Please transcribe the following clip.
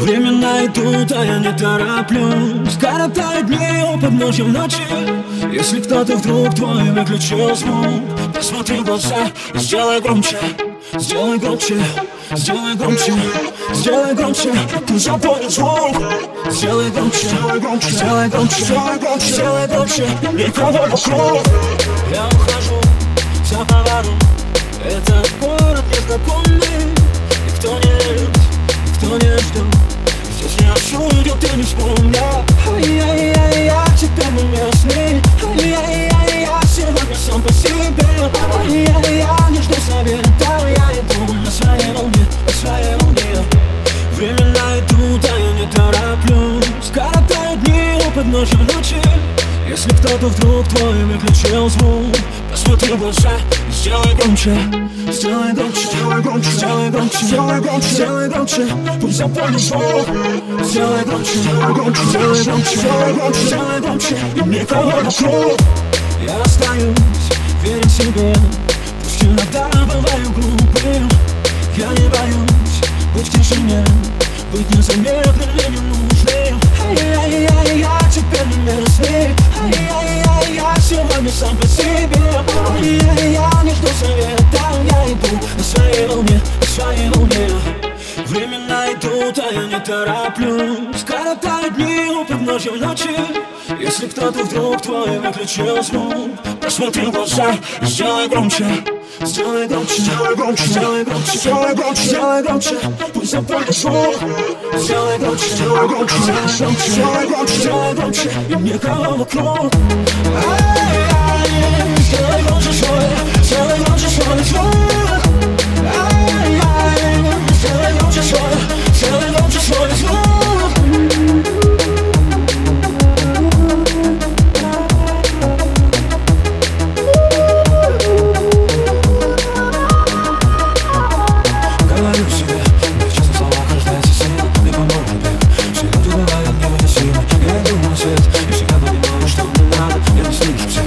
Времена идут, а я не тороплюсь Коротают дни у подножья ночи. Если кто-то вдруг твой выключил звук Посмотри в глаза и сделай громче. Сделай громче, сделай громче Сделай громче, ты запомни звук. Сделай громче, сделай громче, сделай громче Сделай громче, Никого вокруг. Я ухожу за поворот Этот город незнакомый Никто не верит, никто не ждет Здесь не осудят и не вспомнят Ай-яй-яй, я теперь не местный Ай-яй-яй, я сегодня сам по себе. Ай-яй, я не жду совета Я иду на своей волне, на своей волне. Времена идут, а я не тороплюсь. Коротают дни у подножья ночи Если кто-то вдруг твой выключил звук Посмотри в глаза и сделай громче Сделай громче, сделай громче, сделай громче, сделай громче, сделай громче Пусть запомнит звук Сделай громче, сделай громче, сделай громче, сделай громче, сделай громче И никого вокруг Я остаюсь верен себе Пусть иногда бываю глупым Я не боюсь быть в тишине Быть незаметным и ненужным сам по себе. Ай-яй, я не жду совета Я иду на своей волне, на своей волне. Времена идут, а я не тороплюсь. Коротают дни у подножья ночи. Если кто-то вдруг твой выключил звук Посмотри в глаза и сделай громче. Сделай громче, сделай громче, сделай громче, сделай громче, сделай громче. Пусть запомнит звук. Сделай громче, сделай громче, сделай громче, сделай громче, сделай громче. И никого вокруг ela não te chora, se ela não te chora, chora. Ai, ai, se ela não te chora, se ela não te chora, chora. Если не знаю, что мне надо, я не слышу